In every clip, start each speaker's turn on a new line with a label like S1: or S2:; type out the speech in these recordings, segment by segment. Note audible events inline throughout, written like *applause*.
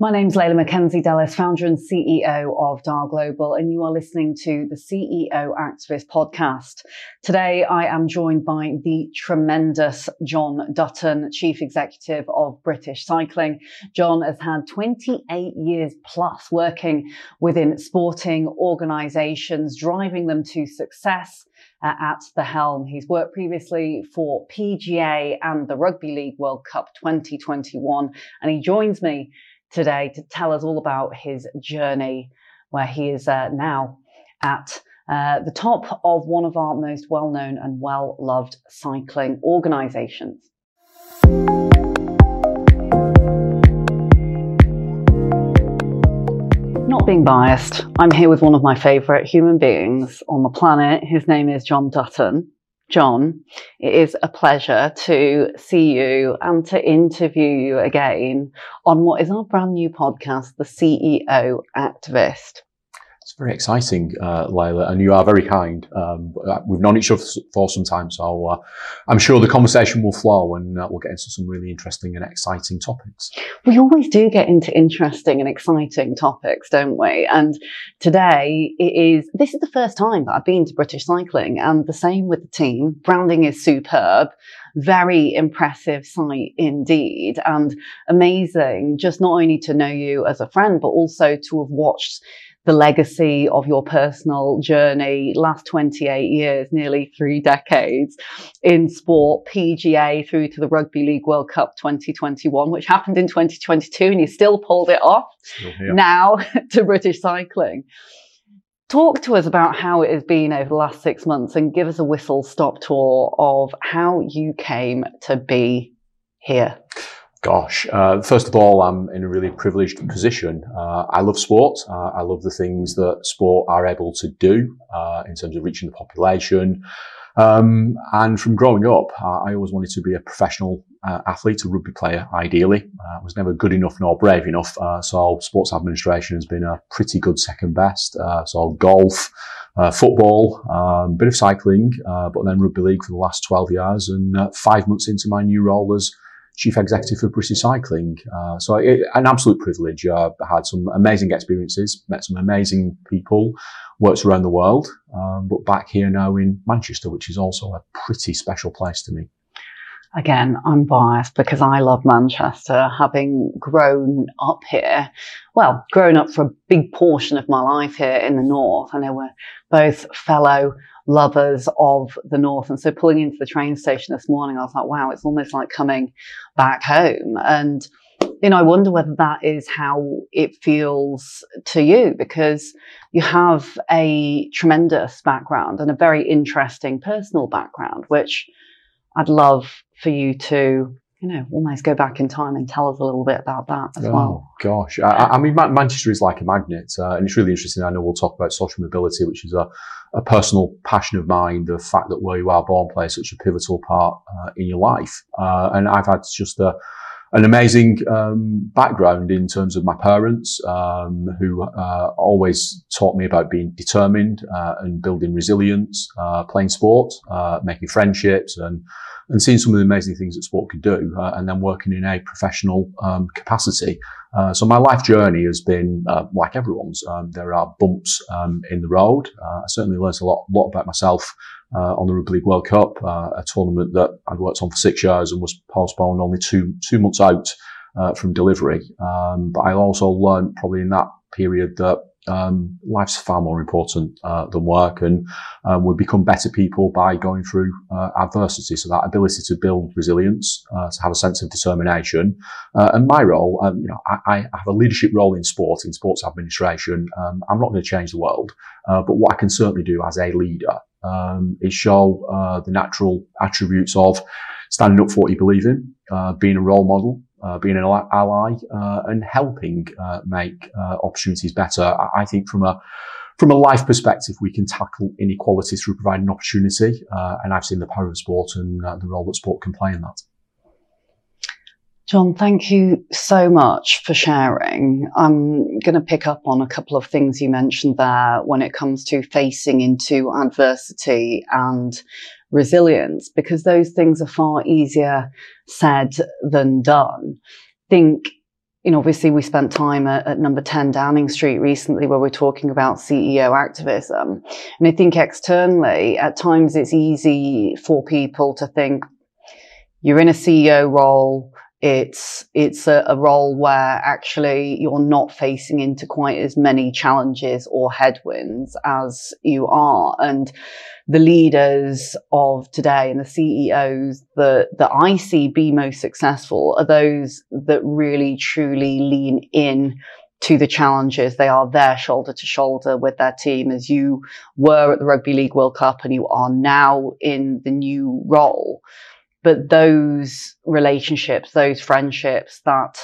S1: My name's Leila McKenzie-Delis, founder and CEO of Dial Global, and you are listening to the CEO Activist podcast. Today, I am joined by the tremendous Jon Dutton, Chief Executive of British Cycling. Jon has had 28 years plus working within sporting organizations, driving them to success uh, at the helm. He's worked previously for PGA and the Rugby League World Cup 2021, and he joins me today to tell us all about his journey, where he is uh, now at uh, the top of one of our most well known and well loved cycling organizations. Not being biased, I'm here with one of my favorite human beings on the planet. His name is Jon Dutton. Jon, it is a pleasure to see you and to interview you again on what is our brand new podcast, The CEO Activist.
S2: Very exciting, uh, Leila, and you are very kind. Um, we've known each other for some time, so uh, I'm sure the conversation will flow and uh, we'll get into some really interesting and exciting topics.
S1: We always do get into interesting and exciting topics, don't we? And today it is, this is the first time that I've been to British Cycling and the same with the team. Branding is superb very impressive site indeed and amazing just not only to know you as a friend but also to have watched the legacy of your personal journey, last 28 years, nearly three decades in sport, PGA through to the Rugby League World Cup 2021, which happened in 2022 and you still pulled it off. Now *laughs* to British cycling. Talk to us about how it has been over the last six months and give us a whistle stop tour of how you came to be here.
S2: Gosh, uh, first of all, I'm in a really privileged position. Uh, I love sport. Uh, I love the things that sport are able to do uh, in terms of reaching the population. Um, and from growing up, uh, I always wanted to be a professional uh, athlete, a rugby player, ideally. I was never good enough nor brave enough. so sports administration has been a pretty good second best. so golf, football, a um, bit of cycling, but then rugby league for the last 12 years and five months into my new role as chief executive for British Cycling. Uh, so it, an absolute privilege. Uh, I had some amazing experiences, met some amazing people, worked around the world, um, but back here now in Manchester, which is also a pretty special place to me.
S1: Again, I'm biased because I love Manchester, having grown up here. Well, grown up for a big portion of my life here in the north. I know we're both fellow lovers of the north. And so pulling into the train station this morning, I was like, wow, it's almost like coming back home. And, you know, I wonder whether that is how it feels to you because you have a tremendous background and a very interesting personal background, which I'd love for you to you know, almost go back in time and tell us a little bit about that as oh, well.
S2: Gosh, I, I mean, Manchester is like a magnet, uh, and it's really interesting. I know we'll talk about social mobility, which is a, a personal passion of mine. The fact that where you are born plays such a pivotal part uh, in your life, uh, and I've had just a an amazing um, background in terms of my parents, um, who uh, always taught me about being determined uh, and building resilience, uh, playing sport, uh, making friendships, and and seeing some of the amazing things that sport can do, uh, and then working in a professional um, capacity. Uh, so my life journey has been like everyone's. Um, there are bumps um, in the road. I certainly learned a lot, lot about myself uh, on the Rugby League World Cup, uh, a tournament that I'd worked on for six years and was postponed only two two months out uh, from delivery. Um, but I also learned probably in that period that um, life's far more important uh, than work, and um, we become better people by going through uh, adversity. So that ability to build resilience, uh, to have a sense of determination, and my role, um, you know, I, I, have a leadership role in sport, in sports administration. Um, I'm not going to change the world, uh, but what I can certainly do as a leader um, is show uh, the natural attributes of standing up for what you believe in, being a role model, uh, being an ally uh, and helping uh, make uh, opportunities better. I, I, think from a from a life perspective, we can tackle inequality through providing opportunity, uh, and I've seen the power of sport and uh, the role that sport can play in that.
S1: Jon, thank you so much for sharing. I'm going to pick up on a couple of things you mentioned there when it comes to facing into adversity and resilience, because those things are far easier said than done. Think you know, obviously we spent time at, at, number 10 Downing Street recently where we're talking about CEO activism. And I think externally, at times it's easy for people to think you're in a CEO role. It's, it's a, a role where actually you're not facing into quite as many challenges or headwinds as you are. And the leaders of today and the CEOs that, that I see be most successful are those that really truly lean in to the challenges. They are there shoulder to shoulder with their team as you were at the Rugby League World Cup and you are now in the new role. But those relationships, those friendships that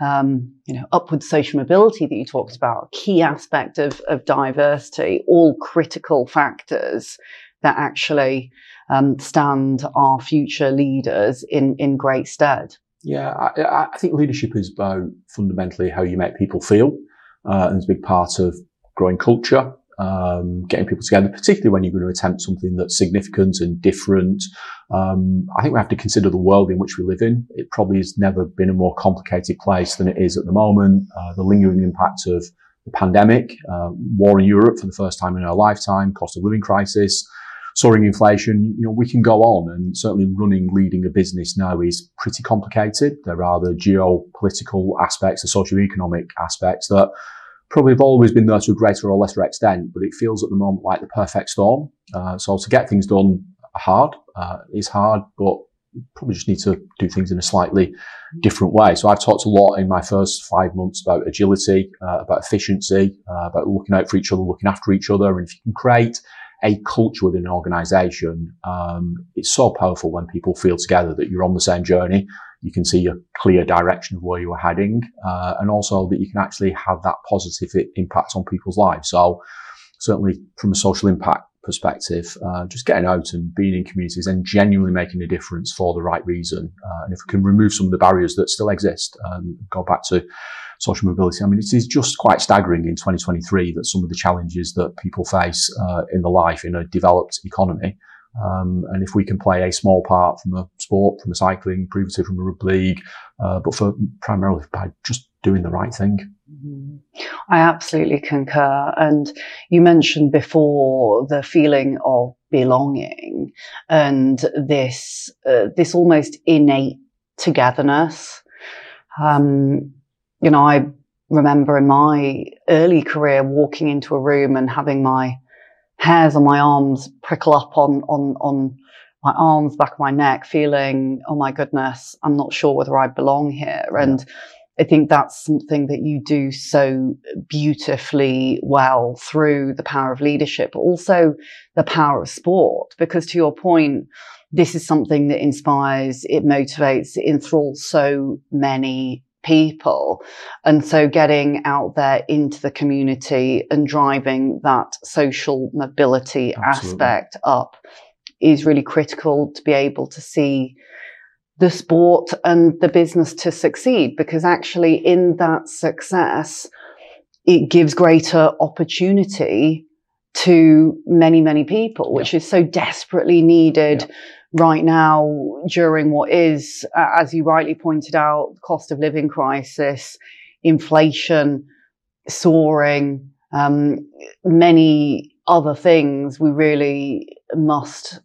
S1: um, you know, upward social mobility that you talked about, key aspect of, of diversity, all critical factors that actually um, stand our future leaders in, in great stead.
S2: Yeah, I, I, think leadership is about fundamentally how you make people feel. Uh, and it's a big part of growing culture, um, getting people together, particularly when you're going to attempt something that's significant and different. Um, I think we have to consider the world in which we live in. It probably has never been a more complicated place than it is at the moment. Uh, the lingering impact of the pandemic, uh, war in Europe for the first time in our lifetime, cost of living crisis, soaring inflation, you know, we can go on and certainly running, leading a business now is pretty complicated. There are the geopolitical aspects, the socio-economic aspects that probably have always been there to a greater or lesser extent, but it feels at the moment like the perfect storm. Uh, so to get things done hard, uh, is hard, but probably just need to do things in a slightly different way. So I've talked a lot in my first five months about agility, uh, about efficiency, uh, about looking out for each other, looking after each other. And if you can create a culture within an organization, um, it's so powerful when people feel together that you're on the same journey you can see a clear direction of where you are heading, uh, and also that you can actually have that positive impact on people's lives. So certainly from a social impact perspective, uh, just getting out and being in communities and genuinely making a difference for the right reason. Uh, and if we can remove some of the barriers that still exist and go back to social mobility, I mean, it is just quite staggering in 2023 that some of the challenges that people face uh, in the life in a developed economy um, and if we can play a small part from a sport, from a cycling, previously from a rugby league, uh, but for primarily by just doing the right thing.
S1: Mm-hmm. I absolutely concur. And you mentioned before the feeling of belonging and this, uh, this almost innate togetherness. Um, you know, I remember in my early career walking into a room and having my hairs on my arms prickle up on, on, on my arms, back of my neck, feeling, oh my goodness, I'm not sure whether I belong here. Yeah. And I think that's something that you do so beautifully well through the power of leadership, but also the power of sport. Because to your point, this is something that inspires, it motivates, it enthralls so many people. And so getting out there into the community and driving that social mobility Absolutely. aspect up is really critical to be able to see the sport and the business to succeed because actually in that success, it gives greater opportunity to many, many people, which yeah. is so desperately needed yeah right now during what is, as you rightly pointed out, cost of living crisis, inflation soaring, um, many other things we really must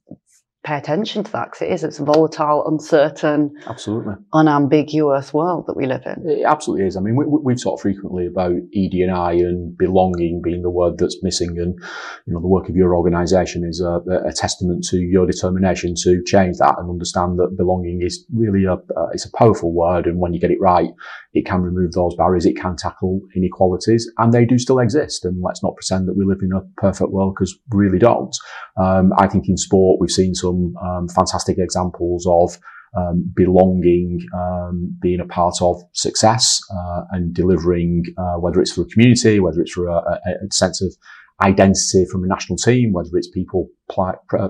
S1: pay attention to that because it is it's a volatile uncertain
S2: absolutely.
S1: unambiguous world that we live in.
S2: It absolutely is. I mean we, we've talked frequently about edi and belonging being the word that's missing and you know the work of your organization is a, a testament to your determination to change that and understand that belonging is really a uh, it's a powerful word and when you get it right it can remove those barriers it can tackle inequalities and they do still exist. And let's not pretend that we live in a perfect world because we really don't. Um, i think in sport we've seen some um, fantastic examples of um, belonging, um, being a part of success, uh, and delivering, uh, whether it's for a community, whether it's for a, a, sense of identity from a national team, whether it's people pl-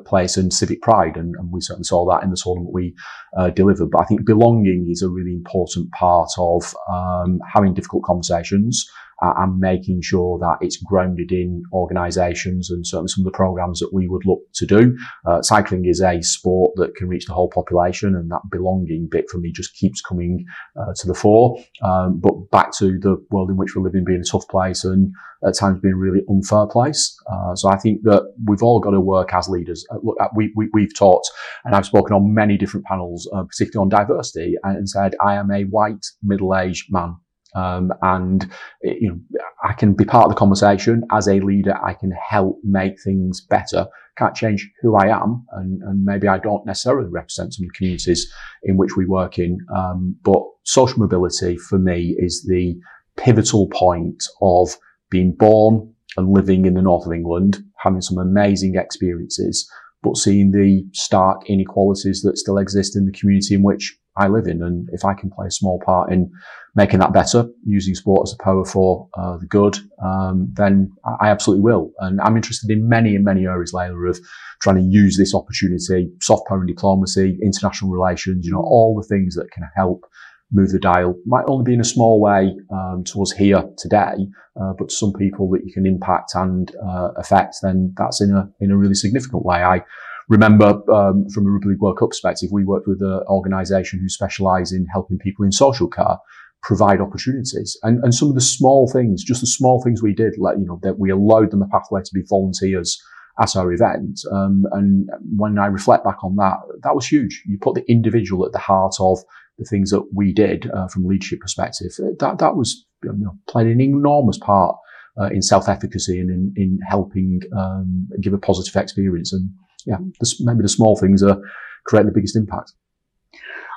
S2: place and civic pride. And, and, we certainly saw that in the tournament we uh, delivered. But I think belonging is a really important part of um, having difficult conversations uh, and making sure that it's grounded in organisations and certainly some of the programs that we would look to do. Uh, cycling is a sport that can reach the whole population, and that belonging bit for me just keeps coming uh, to the fore. Um, but back to the world in which we're living being a tough place and at times being a really unfair place. Uh, so I think that we've all got to work as leaders. Uh, look, we, we, we've taught, and I've spoken on many different panels, uh, particularly on diversity, and said I am a white middle-aged man um, and you know, I can be part of the conversation as a leader. I can help make things better. Can't change who I am, and, and maybe I don't necessarily represent some of the communities in which we work in. Um, but social mobility for me is the pivotal point of being born and living in the north of England, having some amazing experiences, but seeing the stark inequalities that still exist in the community in which I live in. And if I can play a small part in making that better, using sport as a power for uh, the good, um, then I absolutely will. And I'm interested in many and many areas, Leila, of trying to use this opportunity, soft power and diplomacy, international relations, you know, all the things that can help move the dial. Might only be in a small way um, here today, uh, but some people that you can impact and uh, affect, then that's in a in a really significant way. I remember um, from a Rugby League World Cup perspective, we worked with an organisation who specialise in helping people in social care provide opportunities. And, and some of the small things, just the small things we did, like, you know, that we allowed them a pathway to be volunteers at our event. Um, and when I reflect back on that, that was huge. You put the individual at the heart of the things that we did uh, from leadership perspective. That, that was, you know, played an enormous part uh, in self-efficacy and in, in helping um, give a positive experience. And yeah, the, maybe the small things are creating the biggest impact.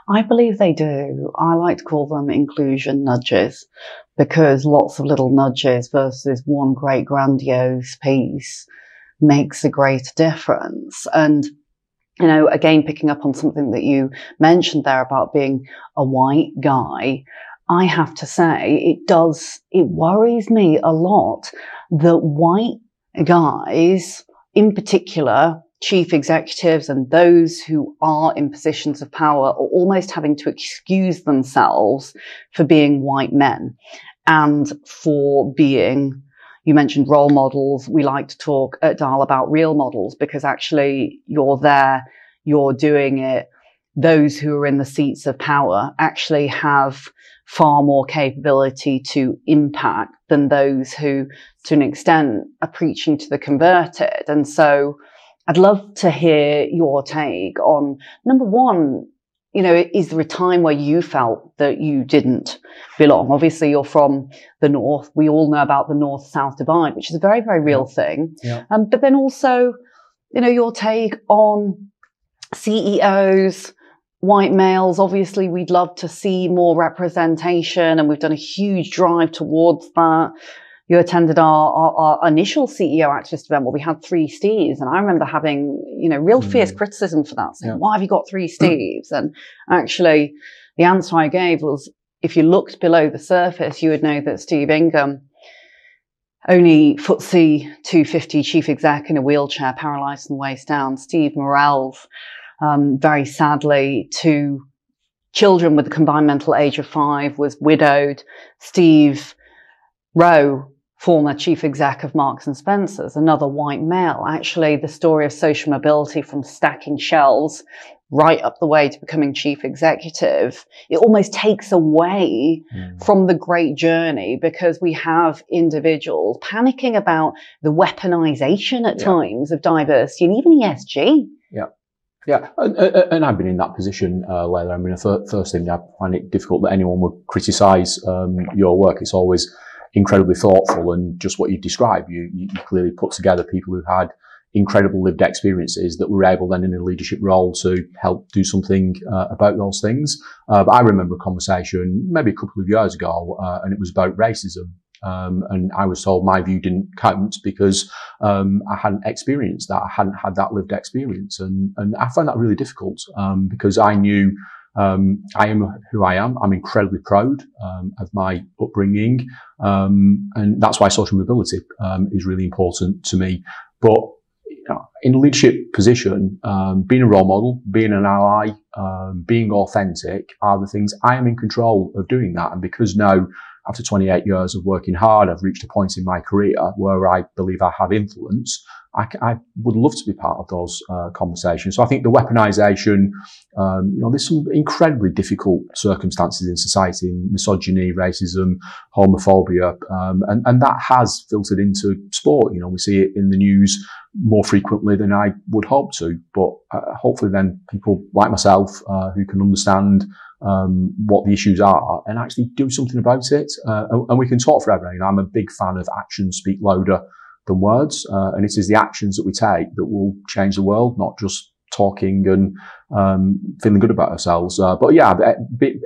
S1: I believe they do. I like to call them inclusion nudges because lots of little nudges versus one great grandiose piece makes a great difference. And, you know, again, picking up on something that you mentioned there about being a white guy, I have to say it does, it worries me a lot that white guys in particular chief executives and those who are in positions of power are almost having to excuse themselves for being white men and for being you mentioned role models. We like to talk at Dial about real models because actually you're there, you're doing it. Those who are in the seats of power actually have far more capability to impact than those who, to an extent, are preaching to the converted. And so I'd love to hear your take on number one, you know, is there a time where you felt that you didn't belong? Obviously, you're from the north. We all know about the north south divide, which is a very, very real thing. Yeah. Um, but then also, you know, your take on CEOs, white males. Obviously, we'd love to see more representation, and we've done a huge drive towards that you attended our, our, our, initial CEO activist event where we had three Steves. And I remember having, you know, real fierce mm. criticism for that, saying, yeah. why have you got three Steves? and actually, the answer I gave was, if you looked below the surface, you would know that Steve Ingham, only FTSE 250 chief exec in a wheelchair, paralyzed from the waist down. Steve Morrell's, um, very sadly, two children with a combined mental age of five, was widowed. Steve Rowe former chief exec of Marks and Spencer's, another white male. Actually, the story of social mobility from stacking shelves right up the way to becoming chief executive, it almost takes away mm. from the great journey because we have individuals panicking about the weaponization at yeah. times of diversity and even ESG.
S2: Yeah. Yeah, and, and, I've been in that position, uh, Leila. I mean, the first thing I find it difficult that anyone would criticise um, your work. It's always incredibly thoughtful and just what you described. You, you clearly put together people who had incredible lived experiences that were able then in a leadership role to help do something uh, about those things. Uh, but I remember a conversation maybe a couple of years ago, uh, and it was about racism. Um, and I was told my view didn't count because um, I hadn't experienced that. I hadn't had that lived experience, and and I found that really difficult um, because I knew um, I am who I am. I'm incredibly proud um, of my upbringing, um, and that's why social mobility um, is really important to me. But in a leadership position, um, being a role model, being an ally, um, being authentic are the things I am in control of doing that. And because now, after 28 years of working hard, I've reached a point in my career where I believe I have influence. I, I would love to be part of those uh, conversations. So I think the weaponization, um, you know, there's some incredibly difficult circumstances in society, misogyny, racism, homophobia, um, and, and that has filtered into sport. You know, we see it in the news more frequently than I would hope to, but uh, hopefully then people like myself uh, who can understand um, what the issues are and actually do something about it. Uh, and we can talk forever. Know, I'm a big fan of actions speak louder than words. Uh, and it is the actions that we take that will change the world, not just talking and um, feeling good about ourselves. Uh, but yeah,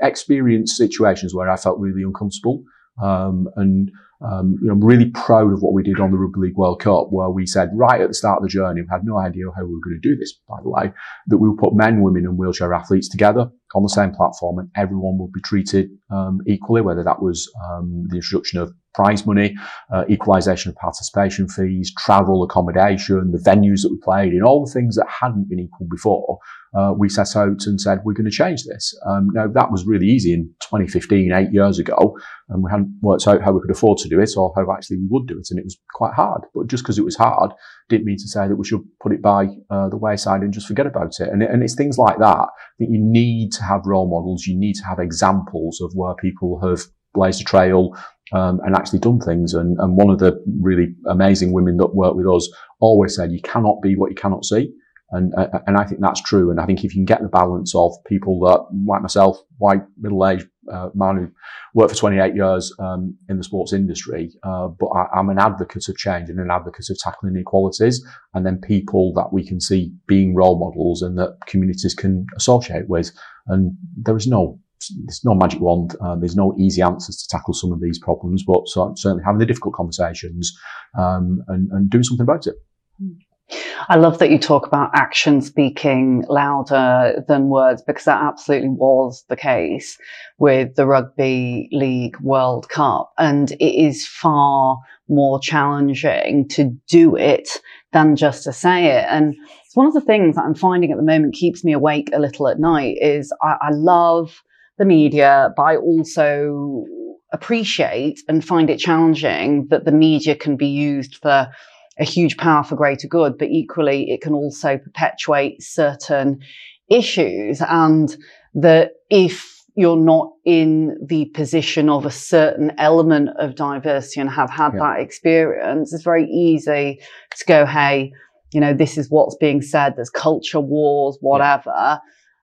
S2: experienced situations where I felt really uncomfortable. Um, and um, you know, I'm really proud of what we did on the Rugby League World Cup, where we said right at the start of the journey, we had no idea how we were going to do this, by the way, that we would put men, women, and wheelchair athletes together on the same platform, and everyone would be treated um, equally, whether that was um, the introduction of prize money, uh, equalisation of participation fees, travel, accommodation, the venues that we played in, all the things that hadn't been equal before. Uh, we set out and said, we're going to change this. Um, now, that was really easy in 2015, eight years ago, and we hadn't worked out how we could afford to do it or how actually we would do it, and it was quite hard. But just because it was hard didn't mean to say that we should put it by uh, the wayside and just forget about it. And, and it's things like that that you need to have role models, you need to have examples of where people have blazed a trail, um, and actually done things. And, and one of the really amazing women that work with us always said, you cannot be what you cannot see. And, uh, and I think that's true. And I think if you can get the balance of people that, like myself, white, middle-aged uh, man who worked for 28 years um, in the sports industry, uh, but I, am an advocate of change and an advocate of tackling inequalities, and then people that we can see being role models and that communities can associate with. And there is no there's no magic wand. Uh, there's no easy answers to tackle some of these problems, but so, certainly having the difficult conversations um, and, and doing something about it.
S1: I love that you talk about action speaking louder than words because that absolutely was the case with the Rugby League World Cup. And it is far more challenging to do it than just to say it. And it's one of the things that I'm finding at the moment keeps me awake a little at night is I, I love the media, but I also appreciate and find it challenging that the media can be used for a huge power for greater good, but equally it can also perpetuate certain issues and that if you're not in the position of a certain element of diversity and have had yeah. that experience, it's very easy to go, hey, you know, this is what's being said. There's culture wars, whatever. Yeah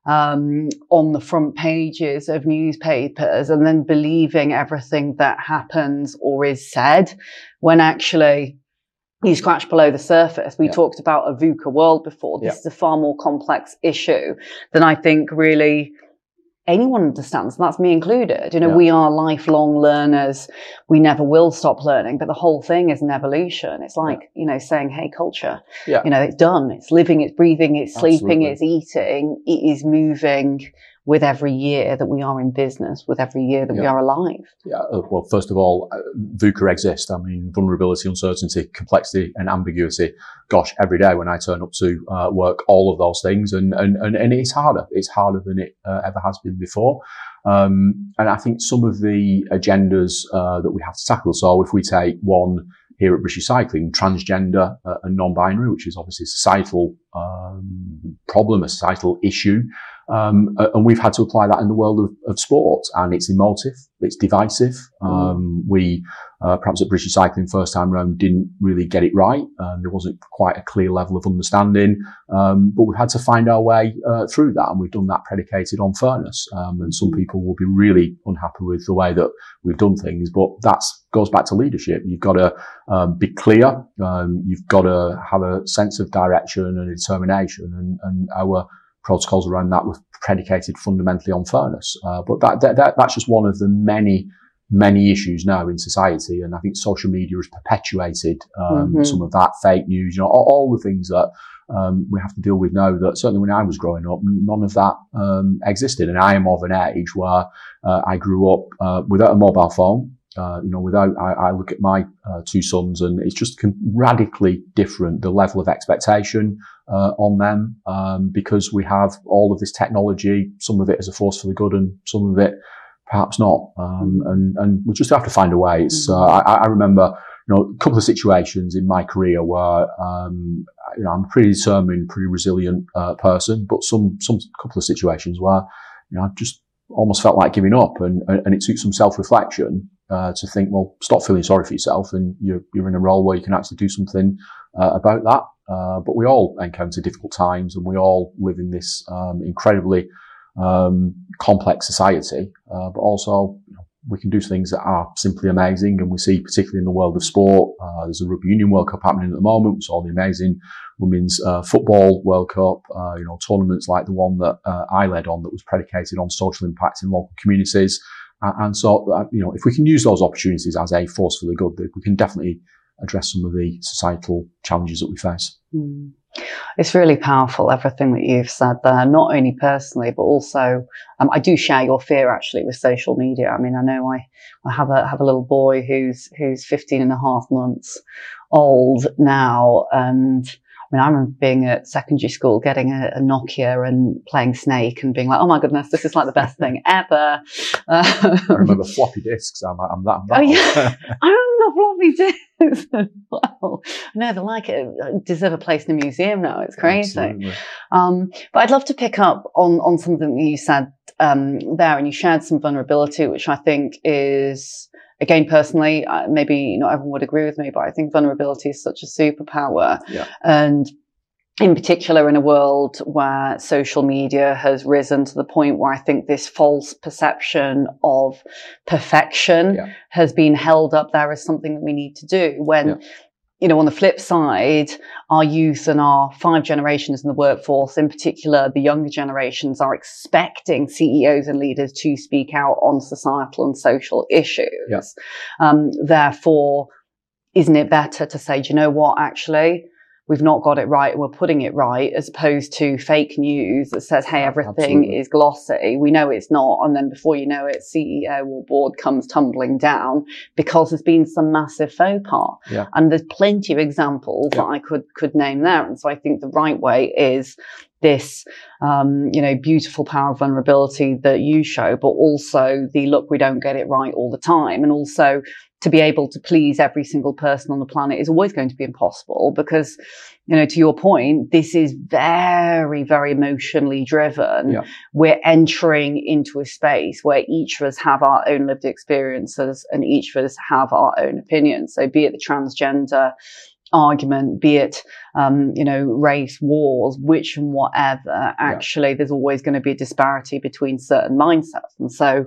S1: um, on the front pages of newspapers and then believing everything that happens or is said when actually you scratch below the surface. We yeah. talked about a VUCA world before. This yeah. is a far more complex issue than I think really anyone understands, and that's me included. You know, yeah. we are lifelong learners. We never will stop learning, but the whole thing is an evolution. It's like, yeah. you know, saying, Hey, culture, yeah. you know, it's done. It's living, it's breathing, it's sleeping, Absolutely. it's eating. It is moving with every year that we are in business, with every year that yeah. we are alive?
S2: Yeah, uh, well, first of all, uh, VUCA exists. I mean, vulnerability, uncertainty, complexity, and ambiguity. Gosh, every day when I turn up to uh, work, all of those things, and, and, and, and it's harder. It's harder than it uh, ever has been before. Um, and I think some of the agendas uh, that we have to tackle. So if we take one here at British Cycling, transgender uh, and non-binary, which is obviously a societal um, problem, a societal issue. Um, and we've had to apply that in the world of, of sport and it's emotive, it's divisive. Mm. Um, we, uh, perhaps at British Cycling first time round didn't really get it right. Um, there wasn't quite a clear level of understanding. Um, but we've had to find our way, uh, through that and we've done that predicated on fairness. Um, and some people will be really unhappy with the way that we've done things, but that goes back to leadership. You've got to, um, be clear. you've got to have a sense of direction and determination and, and our, protocols around that were predicated fundamentally on fairness. Uh, but that, that, that, that's just one of the many, many issues now in society. And I think social media has perpetuated um, mm-hmm. some of that fake news, you know, all, all the things that um, we have to deal with now that certainly when I was growing up, none of that um, existed. And I am of an age where uh, I grew up uh, without a mobile phone. Uh, you know, without, I, I look at my uh, two sons and it's just radically different, the level of expectation uh, on them, um, because we have all of this technology, some of it is a force for the good and some of it perhaps not. Um, and, and we just have to find a way. It's, uh, I, I remember, you know, a couple of situations in my career where, um, you know, I'm a pretty determined, pretty resilient uh, person, but some, some couple of situations where, you know, I just almost felt like giving up and, and it took some self-reflection uh, to think, well, stop feeling sorry for yourself and you're, you're in a role where you can actually do something uh, about that. Uh, but we all encounter difficult times and we all live in this um, incredibly um, complex society, uh, but also you know, we can do things that are simply amazing. And we see, particularly in the world of sport, uh, there's a Rugby Union World Cup happening at the moment. We saw the amazing Women's uh, Football World Cup, uh, you know, tournaments like the one that uh, I led on that was predicated on social impact in local communities. And so, uh, you know, if we can use those opportunities as a force for the good, we can definitely address some of the societal challenges that we face.
S1: Mm. It's really powerful, everything that you've said there, not only personally, but also, um, I do share your fear actually with social media. I mean, I know I, I have a, have a little boy who's, who's 15 and a half months old now. And I mean, I remember being at secondary school, getting a, a, Nokia and playing Snake and being like, oh my goodness, this is like the best thing ever. *laughs*
S2: I remember floppy disks. I'm, I'm that. I'm that
S1: oh, yeah. *laughs* *laughs* I remember floppy disks. wow. No, they like it. Deserve a place in a museum now. It's crazy. Um, but I'd love to pick up on, on something that you said um, there, and you shared some vulnerability, which I think is, again, personally, uh, maybe not everyone would agree with me, but I think vulnerability is such a superpower.
S2: Yeah.
S1: And in particular in a world where social media has risen to the point where I think this false perception of perfection yeah. has been held up there as something that we need to do when, yeah. You know, on the flip side, our youth and our five generations in the workforce, in particular, the younger generations are expecting CEOs and leaders to speak out on societal and social issues.
S2: Yeah.
S1: Um, therefore, isn't it better to say, do you know what, actually, we've not got it right and we're putting it right as opposed to fake news that says, Hey, everything Absolutely. is glossy. We know it's not. And then before you know it, CEO or board comes tumbling down because there's been some massive faux pas.
S2: Yeah.
S1: And there's plenty of examples yeah. that I could, could name there. And so I think the right way is this, um, you know, beautiful power of vulnerability that you show, but also the look, we don't get it right all the time. And also to be able to please every single person on the planet is always going to be impossible because, you know, to your point, this is very, very emotionally driven.
S2: Yeah.
S1: We're entering into a space where each of us have our own lived experiences and each of us have our own opinions. So be it the transgender, argument, be it, um, you know, race, wars, which and whatever, actually, yeah. there's always going to be a disparity between certain mindsets. And so,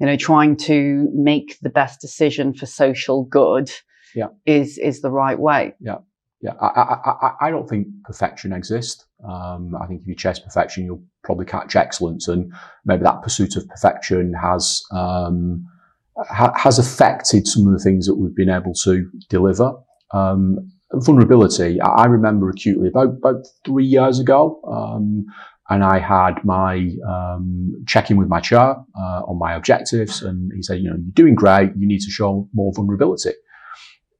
S1: you know, trying to make the best decision for social good
S2: yeah.
S1: is, is the right way.
S2: Yeah. Yeah. I, I, I, I don't think perfection exists. Um, I think if you chase perfection, you'll probably catch excellence. And maybe that pursuit of perfection has, um, ha- has affected some of the things that we've been able to deliver. Um, vulnerability. I remember acutely about, about three years ago. Um, and I had my um, check in with my chair uh, on my objectives, and he said, "You know, you're doing great. You need to show more vulnerability."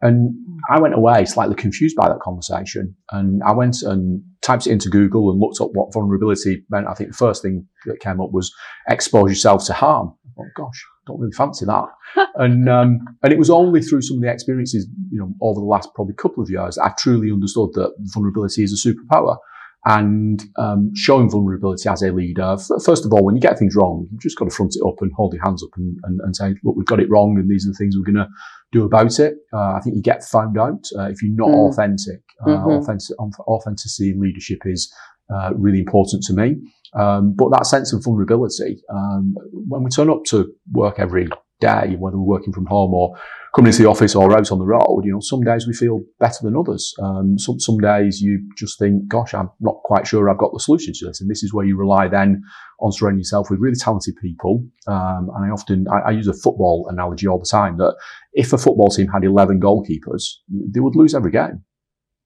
S2: And I went away slightly confused by that conversation, and I went and typed it into Google and looked up what vulnerability meant. I think the first thing that came up was expose yourself to harm. Oh gosh, don't really fancy that. *laughs* and um, and it was only through some of the experiences, you know, over the last probably couple of years, I truly understood that vulnerability is a superpower and um, showing vulnerability as a leader. F- first of all, when you get things wrong, you've just got to front it up and hold your hands up and, and, and say, look, we've got it wrong and these are the things we're going to do about it. Uh, I think you get found out uh, if you're not mm. authentic. Uh, mm-hmm. authentic. Authenticity in leadership is uh, really important to me. Um, but that sense of vulnerability, um, when we turn up to work every day, whether we're working from home or coming into the office or out on the road, you know, some days we feel better than others. Um, some, some days you just think, gosh, I'm not quite sure I've got the solution to this. And this is where you rely then on surrounding yourself with really talented people. Um, and I often, I, I, use a football analogy all the time that if a football team had 11 goalkeepers, they would lose every game.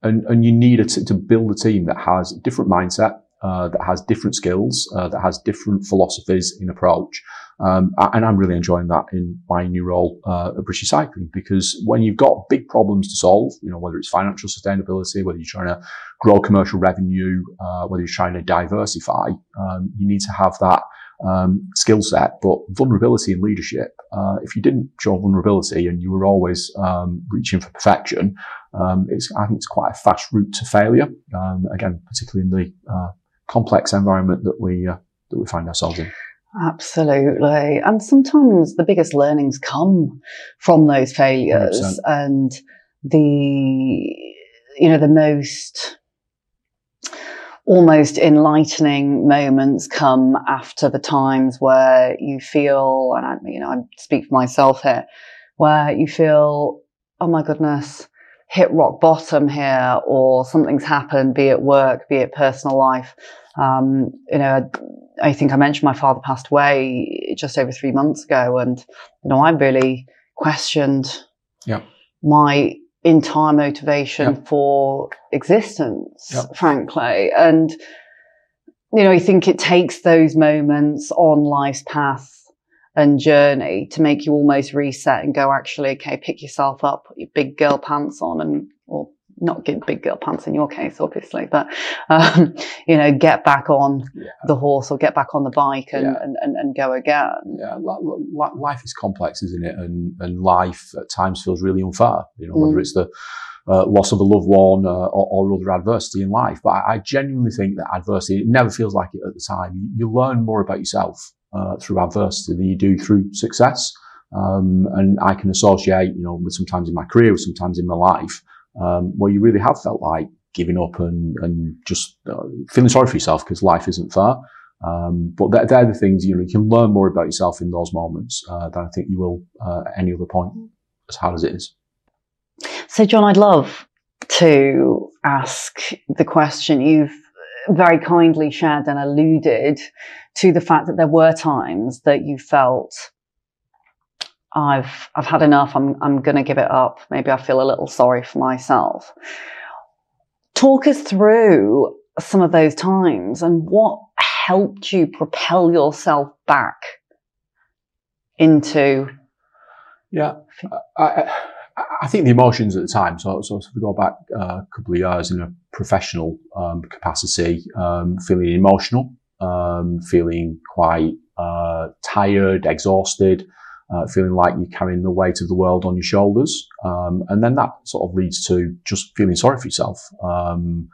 S2: And, and you need to build a team that has a different mindset, uh, that has different skills, uh, that has different philosophies in approach. Um, and I'm really enjoying that in my new role uh, at British Cycling because when you've got big problems to solve, you know, whether it's financial sustainability, whether you're trying to grow commercial revenue, uh, whether you're trying to diversify, um, you need to have that um, skill set. But vulnerability and leadership, uh, if you didn't show vulnerability and you were always um, reaching for perfection, um, it's, I think it's quite a fast route to failure. Um, again, particularly in the uh, complex environment that we uh, that we find ourselves in.
S1: Absolutely. And sometimes the biggest learnings come from those failures 100%. and the, you know, the most almost enlightening moments come after the times where you feel, and I, you know, I speak for myself here, where you feel, oh my goodness, hit rock bottom here, or something's happened, be it work, be it personal life. Um, you know, I think I mentioned my father passed away just over three months ago, and you know, I really questioned
S2: yeah.
S1: my entire motivation yep. for existence, yep. frankly. And, you know, I think it takes those moments on life's path and journey to make you almost reset and go, actually, okay, pick yourself up, put your big girl pants on and, or not get big girl pants in your case, obviously, but, um, *laughs* you know, get back on yeah. the horse or get back on the bike and, yeah. and, and, and, go again.
S2: Yeah, life is complex, isn't it? And, and life at times feels really unfair, you know, mm. whether it's the, uh, loss of a loved one uh, or, or, other adversity in life. But I, I, genuinely think that adversity, it never feels like it at the time. You, you learn more about yourself uh, through adversity than you do through success. Um, and I can associate, you know, with sometimes in my career, sometimes in my life, um, where you really have felt like giving up and, and just uh, feeling sorry for yourself because life isn't fair. Um, but they're, they're, the things, you know, you can learn more about yourself in those moments uh, than I think you will uh, at any other point, as hard as it is.
S1: So, Jon, I'd love to ask the question you've very kindly shared and alluded to the fact that there were times that you felt I've I've had enough. I'm I'm going to give it up. Maybe I feel a little sorry for myself. Talk us through some of those times and what helped you propel yourself back into.
S2: Yeah, I, I think the emotions at the time. So, so if we go back uh, a couple of years in a professional um, capacity, um, feeling emotional, um, feeling quite uh, tired, exhausted uh, feeling like you're carrying the weight of the world on your shoulders. Um, and then that sort of leads to just feeling sorry for yourself. Um,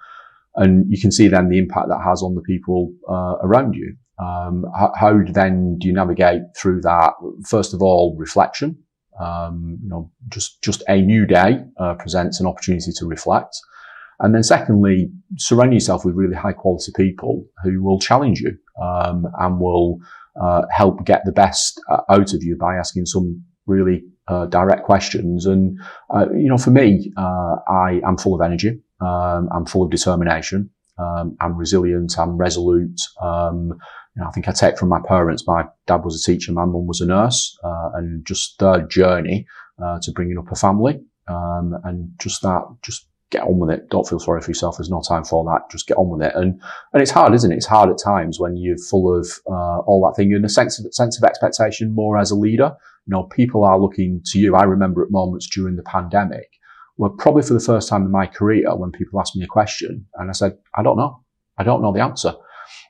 S2: and you can see then the impact that has on the people uh, around you. Um, how, how, then do you navigate through that? First of all, reflection. Um, you know, just just a new day uh, presents an opportunity to reflect. And then secondly, surround yourself with really high quality people who will challenge you um, and will uh, help get the best uh, out of you by asking some really uh, direct questions. And, uh, you know, for me, uh, I am full of energy. Um, I'm full of determination. Um, I'm resilient. I'm resolute. Um, you know, I think I take from my parents. My dad was a teacher. My mum was a nurse. and just their journey to bringing up a family. Um, and just that, just get on with it. Don't feel sorry for yourself. There's no time for that. Just get on with it. And and it's hard, isn't it? It's hard at times when you're full of uh, all that thing. You're in a sense of sense of expectation more as a leader. You know, people are looking to you. I remember at moments during the pandemic where probably for the first time in my career when people asked me a question and I said, I don't know. I don't know the answer.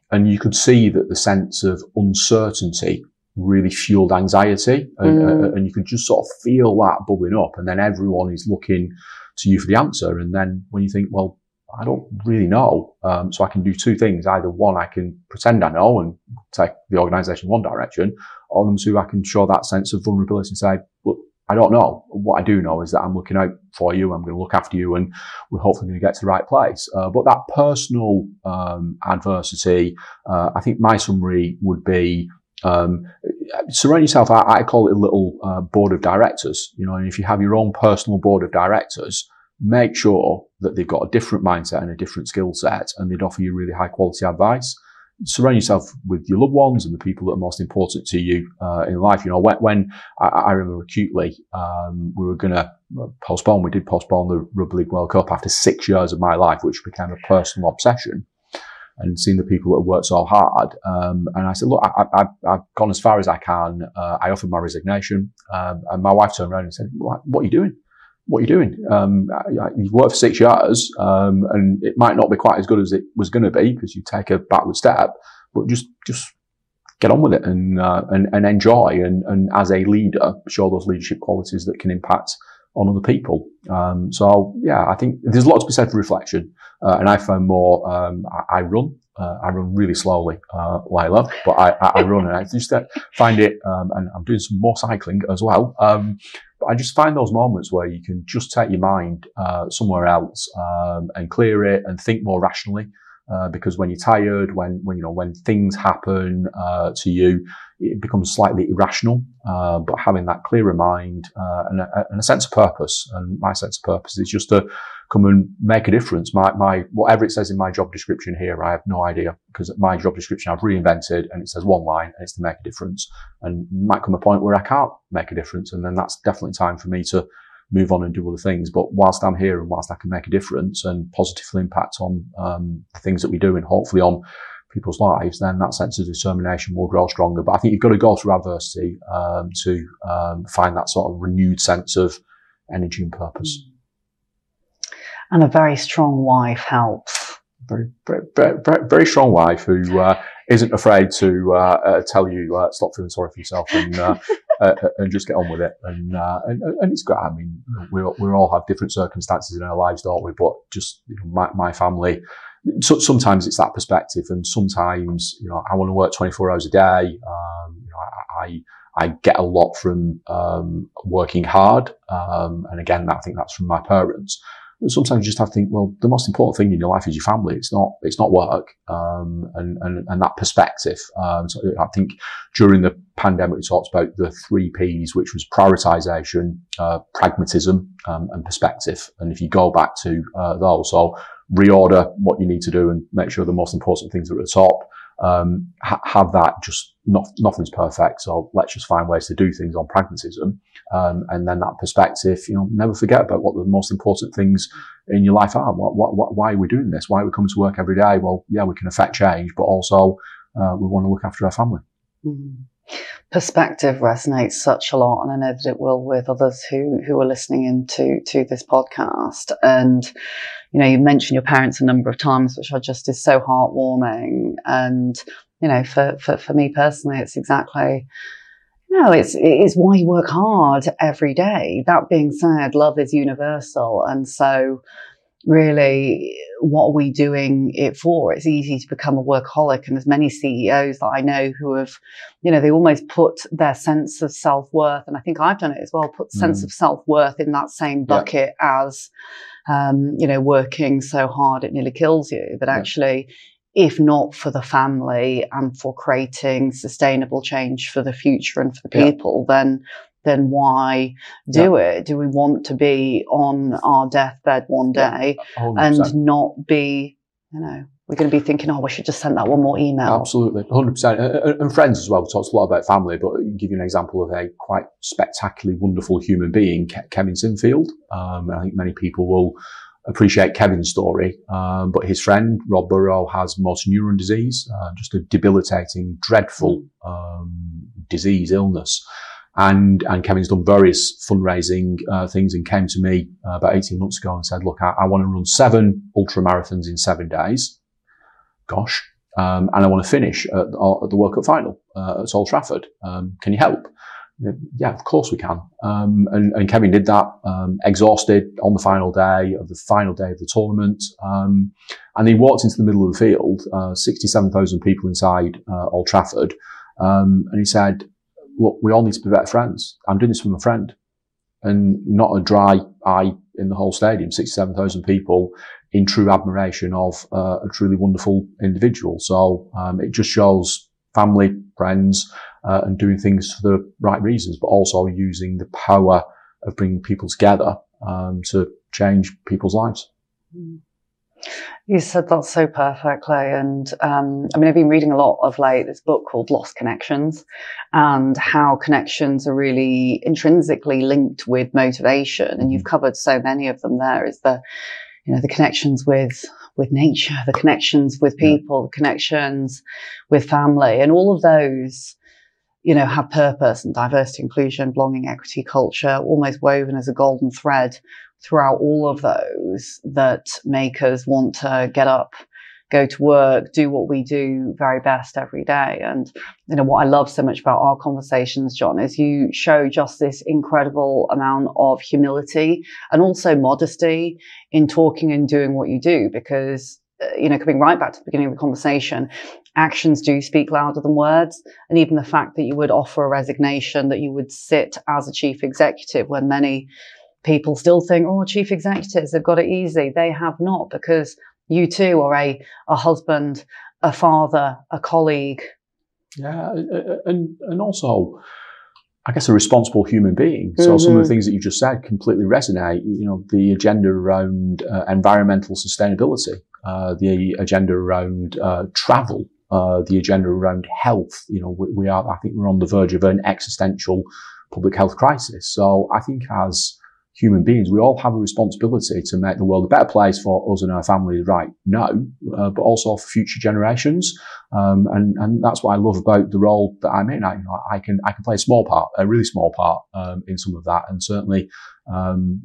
S2: And you could see that the sense of uncertainty really fueled anxiety and, mm. uh, and you could just sort of feel that bubbling up and then everyone is looking to you for the answer. And then when you think, well, I don't really know. Um, so I can do two things. Either one, I can pretend I know and take the organization one direction, or number two, I can show that sense of vulnerability and say, look, I don't know. What I do know is that I'm looking out for you. I'm going to look after you and we're hopefully going to get to the right place. Uh, but that personal, um, adversity, uh, I think my summary would be, um, surround yourself. I, I, call it a little uh, board of directors. You know, and if you have your own personal board of directors, make sure that they've got a different mindset and a different skill set, and they'd offer you really high quality advice. Surround yourself with your loved ones and the people that are most important to you uh, in life. You know, when, when I, I, remember acutely, um, we were going to postpone. We did postpone the Rugby League World Cup after six years of my life, which became a personal obsession. and seeing the people that worked so hard. Um, and I said, look, I, have gone as far as I can. Uh, I offered my resignation. Um, and my wife turned around and said, what are you doing? What are you doing? Um, you've worked for six years, um, and it might not be quite as good as it was going to be because you take a backward step, but just, just get on with it and, uh, and, and enjoy. And, and as a leader, show those leadership qualities that can impact on other people. Um, so yeah, I think there's a lot to be said for reflection. Uh, and I found more, um, I, I, run, uh, I run really slowly, uh, Leila, but I, I, run and I just uh, find it, um, and I'm doing some more cycling as well. I just find those moments where you can just take your mind, uh, somewhere else, um, and clear it and think more rationally. Uh, because when you're tired, when, when, you know, when things happen, uh, to you, it becomes slightly irrational. Uh, but having that clearer mind, uh, and a, and, a, sense of purpose, and my sense of purpose is just to come and make a difference. My, my, whatever it says in my job description here, I have no idea because my job description I've reinvented and it says one line and it's to make a difference. And might come a point where I can't make a difference. And then that's definitely time for me to move on and do other things. But whilst I'm here and whilst I can make a difference and positively impact on um, the things that we do and hopefully on people's lives, then that sense of determination will grow stronger. But I think you've got to go through adversity um, to um, find that sort of renewed sense of energy and purpose.
S1: And a very strong wife helps.
S2: Very, very, very, very strong wife who uh, not afraid to uh, uh, tell you uh, stop feeling sorry for yourself and uh, uh, and just get on with it. And, uh, and, and it's great. I mean, we we all have different circumstances in our lives, don't we? But just you know, my my family. So, sometimes it's that perspective, and sometimes you know I want to work 24 hours a day. Um, you know, I, I I get a lot from um, working hard, um, and again, I think that's from my parents sometimes you just have to think, well, the most important thing in your life is your family. It's not, it's not work. Um, and, and, and that perspective. Um, so I think during the pandemic, we talked about the three P's, which was prioritization, uh, pragmatism, um, and perspective. And if you go back to, uh, those, so reorder what you need to do and make sure the most important things are at the top um, ha- have that just not, nothing's perfect. So let's just find ways to do things on pragmatism. Um, and then that perspective, you know, never forget about what the most important things in your life are. What, what, what, why are we doing this? Why are we coming to work every day? Well, yeah, we can affect change, but also, uh, we want to look after our family.
S1: Mm. Perspective resonates such a lot, and I know that it will with others who who are listening into to this podcast. And you know, you mentioned your parents a number of times, which I just is so heartwarming. And, you know, for, for, for me personally, it's exactly, know, it's, it's why you work hard every day. That being said, love is universal. And so, really what are we doing it for it's easy to become a workaholic and there's many ceos that i know who have you know they almost put their sense of self-worth and i think i've done it as well put mm. sense of self-worth in that same bucket yeah. as um, you know working so hard it nearly kills you but actually yeah. if not for the family and for creating sustainable change for the future and for the people yeah. then then why do yeah. it? Do we want to be on our deathbed one day yeah, and not be, you know, we're going to be thinking, oh, we should just send that one more email.
S2: Absolutely, 100%. And friends as well. We talked a lot about family, but I'll give you an example of a quite spectacularly wonderful human being, Kevin Sinfield. Um, I think many people will appreciate Kevin's story, um, but his friend, Rob Burrow, has motor neuron disease, uh, just a debilitating, dreadful um, disease, illness. And, and Kevin's done various fundraising uh, things and came to me uh, about 18 months ago and said, look, I, I want to run seven ultra marathons in seven days. Gosh. Um, and I want to finish at, at the World Cup final uh, at Old Trafford. Um, can you help? Yeah, of course we can. Um, and, and, Kevin did that, um, exhausted on the final day of the final day of the tournament. Um, and he walked into the middle of the field, uh, 67,000 people inside uh, Old Trafford. Um, and he said, look, we all need to be better friends. I'm doing this for my friend and not a dry eye in the whole stadium, 67,000 people in true admiration of uh, a truly wonderful individual. So um, it just shows family, friends, uh, and doing things for the right reasons, but also using the power of bringing people together um, to change people's lives. Mm.
S1: You said that so perfectly. And um, I mean, I've been reading a lot of late this book called Lost Connections and how connections are really intrinsically linked with motivation. And you've covered so many of them there is the, you know, the connections with with nature, the connections with people, the connections with family, and all of those, you know, have purpose and diversity, inclusion, belonging, equity, culture, almost woven as a golden thread throughout all of those that make us want to get up go to work, do what we do very best every day. And, you know, what I love so much about our conversations, Jon, is you show just this incredible amount of humility and also modesty in talking and doing what you do because uh, you know, coming right back to the beginning of the conversation, actions do speak louder than words. And even the fact that you would offer a resignation, that you would sit as a chief executive when many people still think, oh, chief executives have got it easy. They have not because you too are a, a husband, a father, a colleague.
S2: Yeah, and and also, I guess a responsible human being. So mm-hmm. some of the mm-hmm. things that you just said completely resonate. You know, the agenda around uh, environmental sustainability, uh, the agenda around uh, travel, uh, the agenda around health. You know, we, we, are. I think we're on the verge of an existential public health crisis. So I think as human beings, we all have a responsibility to make the world a better place for us and our families right now, uh, but also for future generations. Um, and, and that's what I love about the role that I'm in. I, you know, I can, I can play a small part, a really small part, um, in some of that. And certainly, um,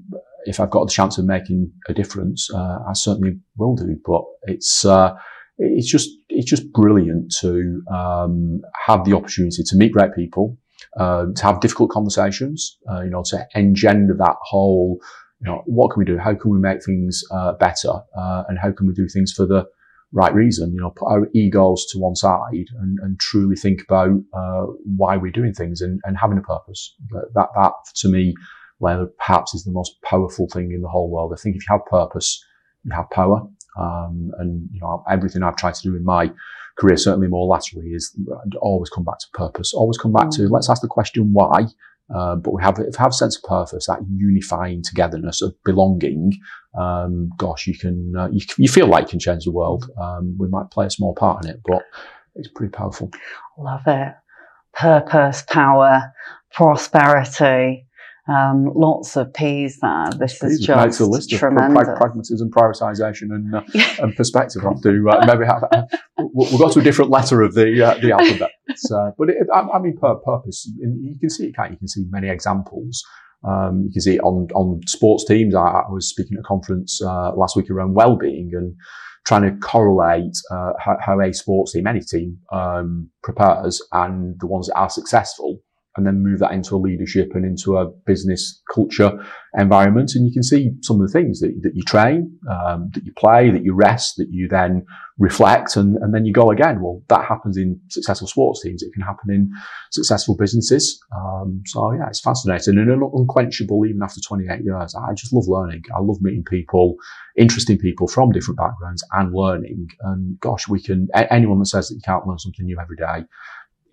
S2: if I've got the chance of making a difference, uh, I certainly will do. But it's, uh, it's just, it's just brilliant to, um, have the opportunity to meet great people, uh, to have difficult conversations, uh, you know, to engender that whole, you know, what can we do? How can we make things uh, better? Uh, and how can we do things for the right reason? You know, put our egos to one side and, and truly think about uh, why we're doing things and, and having a purpose. That, that, to me, Leila, perhaps is the most powerful thing in the whole world. I think if you have purpose, you have power. Um, and you know, everything I've tried to do in my career, certainly more laterally, is always come back to purpose. Always come back mm. to let's ask the question why. Uh, but we have if have a sense of purpose, that unifying togetherness of belonging. Um, gosh, you can uh, you, you, feel like you can change the world. Um, we might play a small part in it, but it's pretty powerful.
S1: Love it. Purpose, power, prosperity. Um, lots of P's there. This is just makes a list tremendous.
S2: of pragmatism, prioritisation, and, uh, and perspective. Have to uh, maybe have uh, we'll go to a different letter of the uh, the alphabet. Uh, but it, I, I, mean, per purpose, you can see it. Can't you? you can see many examples. Um, you can see it on on sports teams. I, I was speaking at a conference uh, last week around well-being and trying to correlate how, how, a sports team, any team, um, prepares, and the ones that are successful and then move that into a leadership and into a business culture environment. And you can see some of the things that, that you train, um, that you play, that you rest, that you then reflect, and, and then you go again. Well, that happens in successful sports teams. It can happen in successful businesses. Um, so yeah, it's fascinating and unquenchable even after 28 years. I just love learning. I love meeting people, interesting people from different backgrounds and learning. And gosh, we can, anyone that says that you can't learn something new every day,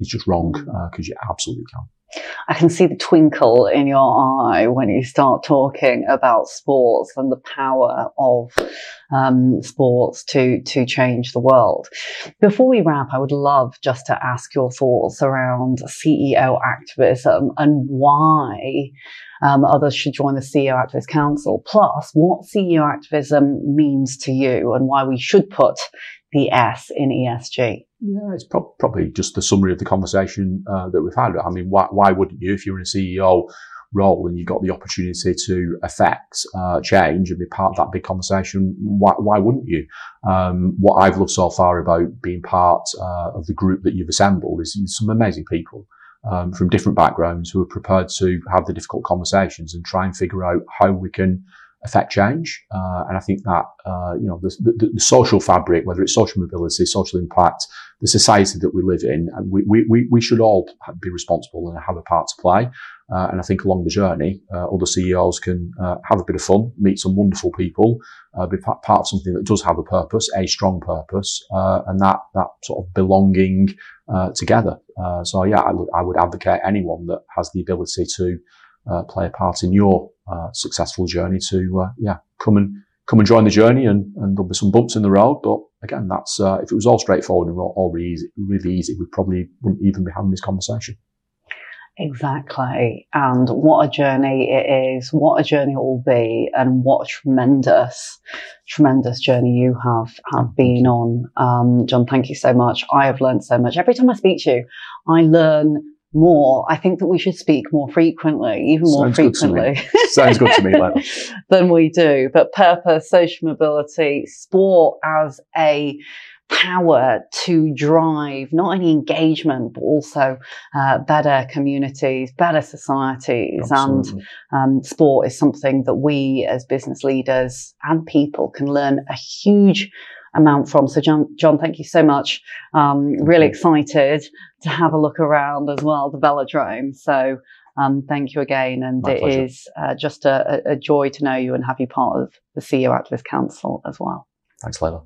S2: is just wrong because uh, you absolutely can.
S1: I can see the twinkle in your eye when you start talking about sports and the power of um, sports to to change the world. Before we wrap, I would love just to ask your thoughts around CEO activism and why um, others should join the CEO Activist Council. Plus, what CEO activism means to you and why we should put the S in ESG.
S2: Yeah, it's pro- probably just the summary of the conversation uh, that we've had. I mean, why, why wouldn't you, if you're in a CEO role and you've got the opportunity to affect uh, change and be part of that big conversation, why, why wouldn't you? Um, what I've loved so far about being part uh, of the group that you've assembled is some amazing people. Um, from different backgrounds who are prepared to have the difficult conversations and try and figure out how we can affect change. Uh, and I think that, uh, you know, the, the, the, social fabric, whether it's social mobility, social impact, the society that we live in, we, we, we should all be responsible and have a part to play. Uh, and I think along the journey, uh, other CEOs can uh, have a bit of fun, meet some wonderful people, uh, be part of something that does have a purpose, a strong purpose, and that, that sort of belonging together. so yeah, I would, I would advocate anyone that has the ability to play a part in your uh, successful journey to, uh, yeah, come and, come and join the journey and, and there'll be some bumps in the road. But again, that's, uh, if it was all straightforward and all, all really easy, really easy, we probably wouldn't even be having this conversation.
S1: Exactly. And what a journey it is, what a journey it will be, and what a tremendous, tremendous journey you have, have been on. Um, Jon, thank you so much. I have learned so much. Every time I speak to you, I learn more. I think that we should speak more frequently, even more
S2: Sounds good to
S1: frequently.
S2: me. Sounds good to me, Leila. *laughs*
S1: than we do. But purpose, social mobility, sport as a power to drive not only engagement but also uh, better communities, better societies,
S2: Absolutely.
S1: and um, sport is something that we as business leaders and people can learn a huge amount from. So, Jon, Jon, thank you so much. Um, really excited to have a look around as well, the velodrome. So. Um, thank you again, and
S2: My
S1: it
S2: pleasure.
S1: is uh, just a, a joy to know you and have you part of the CEO Activist Council as well.
S2: Thanks, Leila.